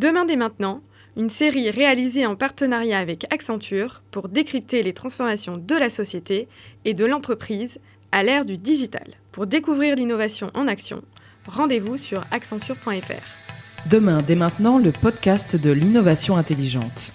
Demain dès maintenant, une série réalisée en partenariat avec Accenture pour décrypter les transformations de la société et de l'entreprise à l'ère du digital. Pour découvrir l'innovation en action, rendez-vous sur accenture.fr. Demain dès maintenant, le podcast de l'innovation intelligente.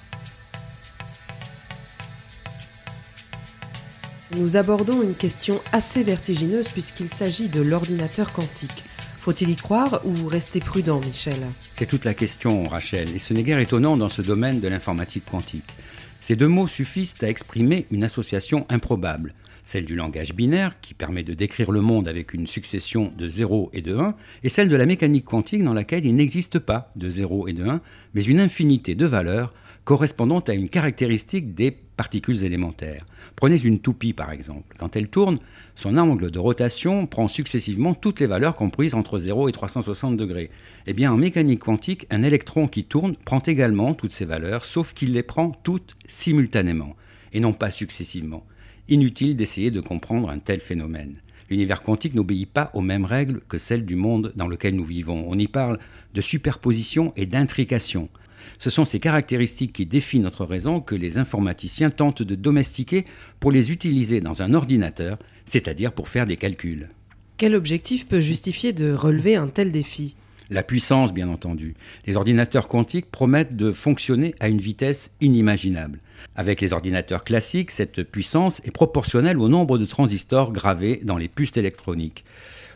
Nous abordons une question assez vertigineuse puisqu'il s'agit de l'ordinateur quantique. Faut-il y croire ou rester prudent, Michel? C'est toute la question, Rachel, et ce n'est guère étonnant dans ce domaine de l'informatique quantique. Ces deux mots suffisent à exprimer une association improbable, celle du langage binaire, qui permet de décrire le monde avec une succession de 0 et de 1, et celle de la mécanique quantique dans laquelle il n'existe pas de 0 et de 1, mais une infinité de valeurs correspondant à une caractéristique des particules élémentaires. Prenez une toupie par exemple. Quand elle tourne, son angle de rotation prend successivement toutes les valeurs comprises entre 0 et 360 degrés. Eh bien, en mécanique quantique, un électron qui tourne prend également toutes ces valeurs, sauf qu'il les prend toutes simultanément, et non pas successivement. Inutile d'essayer de comprendre un tel phénomène. L'univers quantique n'obéit pas aux mêmes règles que celles du monde dans lequel nous vivons. On y parle de superposition et d'intrication. Ce sont ces caractéristiques qui défient notre raison que les informaticiens tentent de domestiquer pour les utiliser dans un ordinateur, c'est-à-dire pour faire des calculs. Quel objectif peut justifier de relever un tel défi? La puissance, bien entendu. Les ordinateurs quantiques promettent de fonctionner à une vitesse inimaginable. Avec les ordinateurs classiques, cette puissance est proportionnelle au nombre de transistors gravés dans les puces électroniques.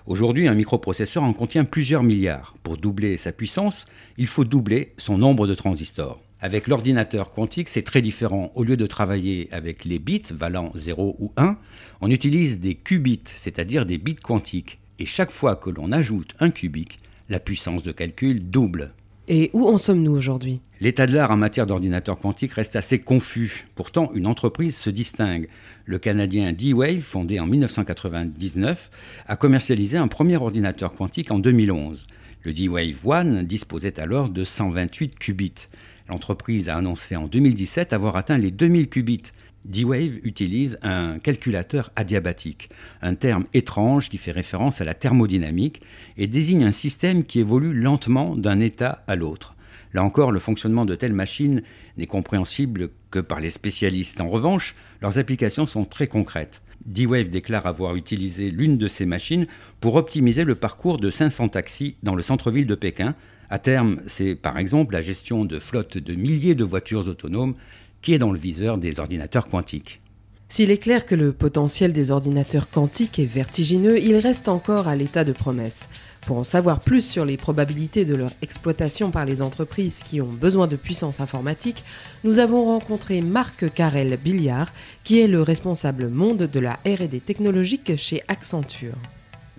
Aujourd'hui, un microprocesseur en contient plusieurs milliards. Pour doubler sa puissance, il faut doubler son nombre de transistors. Avec l'ordinateur quantique, c'est très différent. Au lieu de travailler avec les bits valant 0 ou 1, on utilise des qubits, c'est-à-dire des bits quantiques. Et chaque fois que l'on ajoute un qubit, la puissance de calcul double. Et où en sommes-nous aujourd'hui? L'état de l'art en matière d'ordinateur quantique reste assez confus. Pourtant, une entreprise se distingue. Le Canadien D-Wave, fondé en 1999, a commercialisé un premier ordinateur quantique en 2011. Le D-Wave One disposait alors de 128 qubits. L'entreprise a annoncé en 2017 avoir atteint les 2000 qubits. D-Wave utilise un calculateur adiabatique, un terme étrange qui fait référence à la thermodynamique et désigne un système qui évolue lentement d'un état à l'autre. Là encore, le fonctionnement de telles machines n'est compréhensible que par les spécialistes. En revanche, leurs applications sont très concrètes. D-Wave déclare avoir utilisé l'une de ces machines pour optimiser le parcours de 500 taxis dans le centre-ville de Pékin. À terme, c'est par exemple la gestion de flottes de milliers de voitures autonomes qui est dans le viseur des ordinateurs quantiques. S'il est clair que le potentiel des ordinateurs quantiques est vertigineux, il reste encore à l'état de promesse. Pour en savoir plus sur les probabilités de leur exploitation par les entreprises qui ont besoin de puissance informatique, nous avons rencontré Marc Carrel Billiard, qui est le responsable monde de la RD technologique chez Accenture.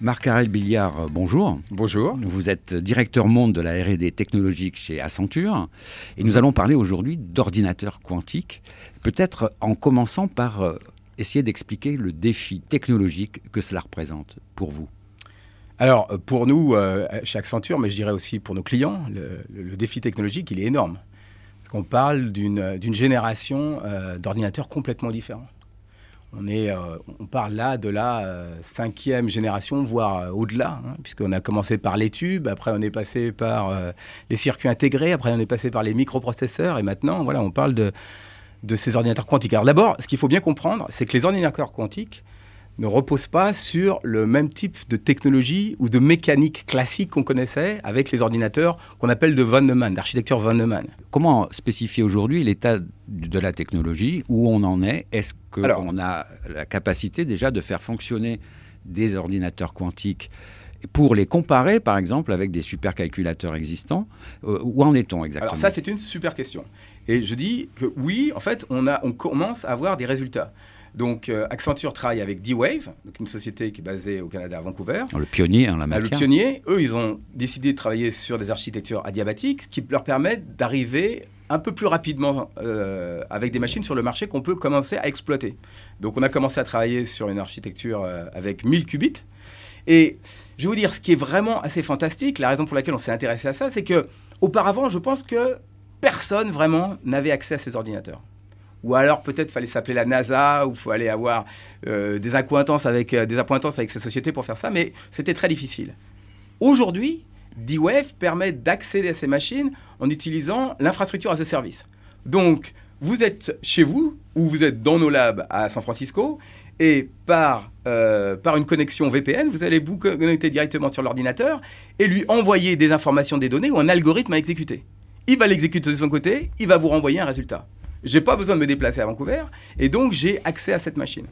Marc Carrel Billiard, bonjour. Bonjour. Vous êtes directeur monde de la RD technologique chez Accenture et nous allons parler aujourd'hui d'ordinateurs quantiques, peut-être en commençant par euh, essayer d'expliquer le défi technologique que cela représente pour vous. Alors, euh, pour nous, euh, chez Accenture, mais je dirais aussi pour nos clients, le, défi technologique, il est énorme. Parce qu'on parle d'une génération d'ordinateurs complètement différents. On, est, on parle là de la cinquième génération, voire au-delà, hein, puisqu'on a commencé par les tubes, après on est passé par les circuits intégrés, après on est passé par les microprocesseurs, et maintenant, voilà, on parle de, de ces ordinateurs quantiques. Alors d'abord, ce qu'il faut bien comprendre, c'est que les ordinateurs quantiques ne reposent pas sur le même type de technologie ou de mécanique classique qu'on connaissait avec les ordinateurs qu'on appelle de von Neumann, d'architecture von Neumann. Comment spécifier aujourd'hui l'état de la technologie, où on en est? Est-ce qu'on a la capacité déjà de faire fonctionner des ordinateurs quantiques pour les comparer, par exemple, avec des supercalculateurs existants? Euh, Où en est-on exactement? Alors ça, c'est une super question. Et je dis que oui, en fait, on, a, on commence à avoir des résultats. Donc euh, Accenture travaille avec D-Wave, une société qui est basée au Canada à Vancouver. Le pionnier en la matière. Le pionnier, eux, ils ont décidé de travailler sur des architectures adiabatiques, ce qui leur permet d'arriver un peu plus rapidement euh, avec des machines sur le marché qu'on peut commencer à exploiter. Donc on a commencé à travailler sur une architecture euh, avec 1000 qubits. Et je vais vous dire, ce qui est vraiment assez fantastique, la raison pour laquelle on s'est intéressé à ça, c'est que auparavant, je pense que personne vraiment n'avait accès à ces ordinateurs. Ou alors peut-être fallait s'appeler la NASA, ou fallait avoir euh, des, accointances avec, euh, des accointances avec ces sociétés pour faire ça, mais c'était très difficile. Aujourd'hui, D-Wave permet d'accéder à ces machines en utilisant l'infrastructure à ce service. Donc, vous êtes chez vous ou vous êtes dans nos labs à San Francisco et par, euh, par une connexion VPN, vous allez vous connecter directement sur l'ordinateur et lui envoyer des informations, des données ou un algorithme à exécuter. Il va l'exécuter de son côté, il va vous renvoyer un résultat. Je n'ai pas besoin de me déplacer à Vancouver et donc j'ai accès à cette machine.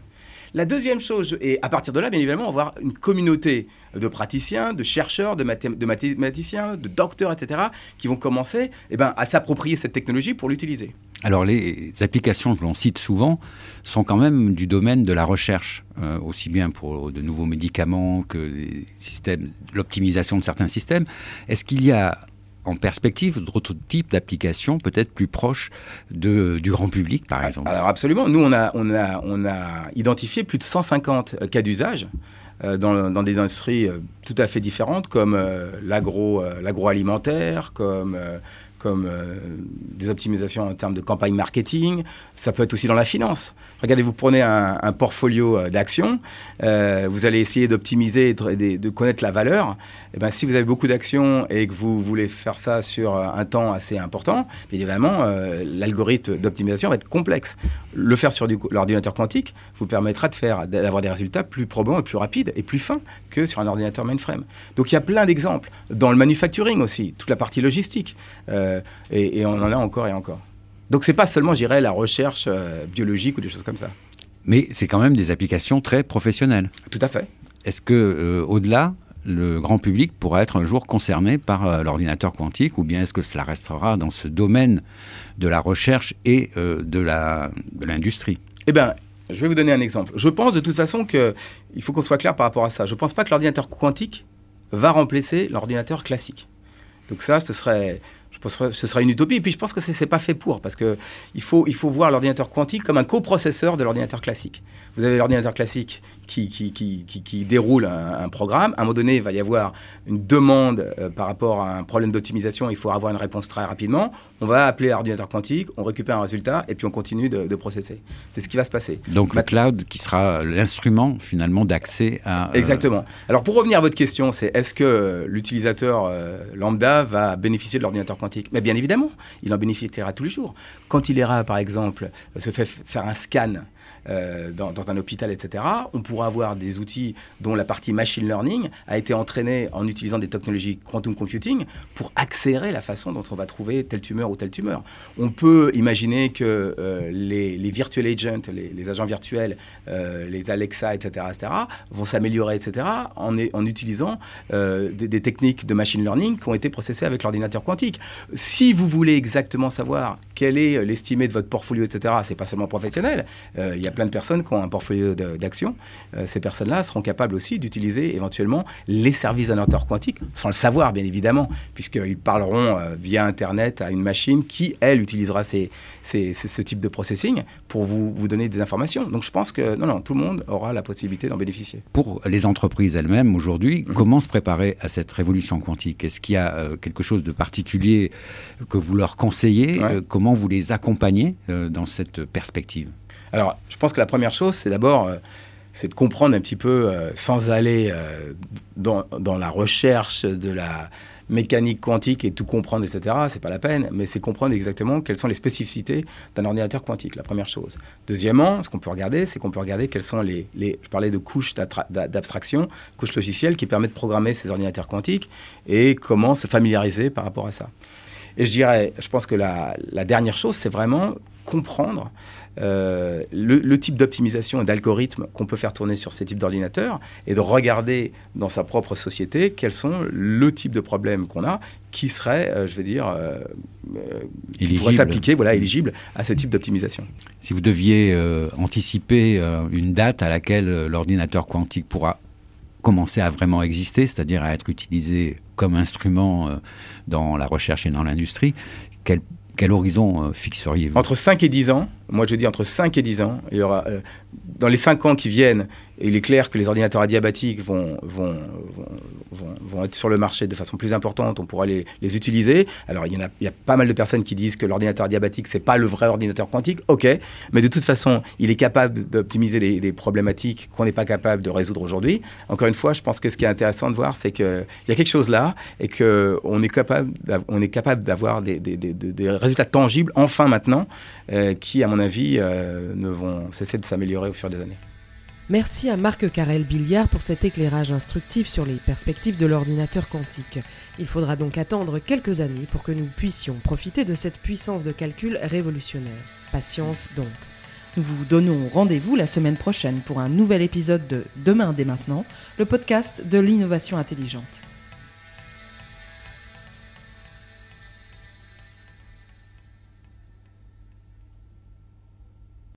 La deuxième chose, et à partir de là, bien évidemment, on va avoir une communauté de praticiens, de chercheurs, de, mathématiciens, de docteurs, etc., qui vont commencer eh ben, à s'approprier cette technologie pour l'utiliser. Alors les applications que l'on cite souvent sont quand même du domaine de la recherche, euh, aussi bien pour de nouveaux médicaments que l'optimisation de certains systèmes. Est-ce qu'il y a en perspective d'autres types d'applications peut-être plus proches de, du grand public, par ah, exemple? Alors absolument. Nous, on a, on a, on a identifié plus de 150 cas d'usage. Euh, dans, dans, des industries euh, tout à fait différentes comme euh, l'agro, l'agroalimentaire, comme comme euh, des optimisations en termes de campagne marketing. Ça peut être aussi dans la finance. Regardez, vous prenez un, portfolio euh, d'actions, euh, vous allez essayer d'optimiser, de, de, connaître la valeur. Et eh ben, si vous avez beaucoup d'actions et que vous voulez faire ça sur un temps assez important, évidemment, l'algorithme d'optimisation va être complexe. Le faire sur l'ordinateur quantique vous permettra de d'avoir des résultats plus probants et plus rapides et plus fins que sur un ordinateur mainframe. Donc il y a plein d'exemples. Dans le manufacturing aussi, toute la partie logistique. Et, on en a encore et encore. Donc c'est pas seulement, je dirais, la recherche euh, biologique ou des choses comme ça. Mais c'est quand même des applications très professionnelles. Tout à fait. Est-ce que euh, au-delà, le grand public pourra être un jour concerné par l'ordinateur quantique ou bien est-ce que cela restera dans ce domaine de la recherche et de l'industrie? Eh bien, je vais vous donner un exemple. Je pense de toute façon qu'il faut qu'on soit clair par rapport à ça. Je ne pense pas que l'ordinateur quantique va remplacer l'ordinateur classique. Donc ça, ce serait je pense que ce sera une utopie. Et puis je pense que ce n'est pas fait pour, parce qu'il faut, il faut voir l'ordinateur quantique comme un coprocesseur de l'ordinateur classique. Vous avez l'ordinateur classique qui, qui, qui, qui déroule un, programme. À un moment donné, il va y avoir une demande euh, par rapport à un problème d'optimisation. Il faut avoir une réponse très rapidement. On va appeler l'ordinateur quantique, on récupère un résultat et puis on continue de, processer. C'est ce qui va se passer. Donc le cloud qui sera l'instrument finalement d'accès à... Euh, Exactement. Alors pour revenir à votre question, c'est est-ce que l'utilisateur euh, lambda va bénéficier de l'ordinateur quantique? Mais bien évidemment, il en bénéficiera tous les jours. Quand il ira par exemple se fait faire un scan euh, dans, un hôpital, etc., on pourra avoir des outils dont la partie machine learning a été entraînée en utilisant des technologies quantum computing pour accélérer la façon dont on va trouver telle tumeur ou telle tumeur. On peut imaginer que euh, les, les, virtual agents, les, agents virtuels, euh, les Alexa, etc., etc., vont s'améliorer, etc., en, en utilisant des, techniques de machine learning qui ont été processées avec l'ordinateur quantique. Si vous voulez exactement savoir quel est l'estimé de votre portfolio, etc., c'est pas seulement professionnel. Il y a plein de personnes qui ont un portfolio d'actions. Euh, ces personnes-là seront capables aussi d'utiliser éventuellement les services d'un ordinateur quantique, sans le savoir bien évidemment, puisqu'ils parleront euh, via Internet à une machine qui, elle, utilisera ces, ce type de processing pour vous, vous donner des informations. Donc je pense que non, non, tout le monde aura la possibilité d'en bénéficier. Pour les entreprises elles-mêmes aujourd'hui, mhm. comment se préparer à cette révolution quantique? Est-ce qu'il y a euh, quelque chose de particulier que vous leur conseillez? Comment vous les accompagnez dans cette perspective? Alors, je pense que la première chose, c'est d'abord, euh, c'est de comprendre un petit peu, euh, sans aller euh, dans, la recherche de la mécanique quantique et tout comprendre, etc. C'est pas la peine, mais c'est comprendre exactement quelles sont les spécificités d'un ordinateur quantique, la première chose. Deuxièmement, ce qu'on peut regarder, c'est qu'on peut regarder quelles sont les, je parlais de couches d'abstraction, couches logicielles qui permettent de programmer ces ordinateurs quantiques et comment se familiariser par rapport à ça. Et je dirais, je pense que la dernière chose, c'est vraiment comprendre euh, le, type d'optimisation et d'algorithme qu'on peut faire tourner sur ces types d'ordinateurs et de regarder dans sa propre société quels sont le type de problèmes qu'on a qui serait, euh, je vais dire, euh, pourrait s'appliquer, voilà, éligible à ce type d'optimisation. Si vous deviez anticiper une date à laquelle l'ordinateur quantique pourra commencer à vraiment exister, c'est-à-dire à être utilisé comme instrument dans la recherche et dans l'industrie, quel horizon euh, fixeriez-vous? Entre 5 et 10 ans. Moi, je dis entre 5 et 10 ans. Il y aura, euh, dans les 5 ans qui viennent, il est clair que les ordinateurs adiabatiques vont, vont, vont, être sur le marché de façon plus importante, on pourra les, les utiliser. Alors il y, a, pas mal de personnes qui disent que l'ordinateur adiabatique, c'est pas le vrai ordinateur quantique, ok, mais de toute façon, il est capable d'optimiser les, problématiques qu'on n'est pas capable de résoudre aujourd'hui. Encore une fois, je pense que ce qui est intéressant de voir, c'est qu'il y a quelque chose là et qu'on est capable, est capable d'avoir des, des, des, des, résultats tangibles, enfin maintenant, euh, qui, à mon avis, euh, ne vont cesser de s'améliorer au fur des années. Merci à Marc Carrel Billiard pour cet éclairage instructif sur les perspectives de l'ordinateur quantique. Il faudra donc attendre quelques années pour que nous puissions profiter de cette puissance de calcul révolutionnaire. Patience donc. Nous vous donnons rendez-vous la semaine prochaine pour un nouvel épisode de Demain dès maintenant, le podcast de l'innovation intelligente.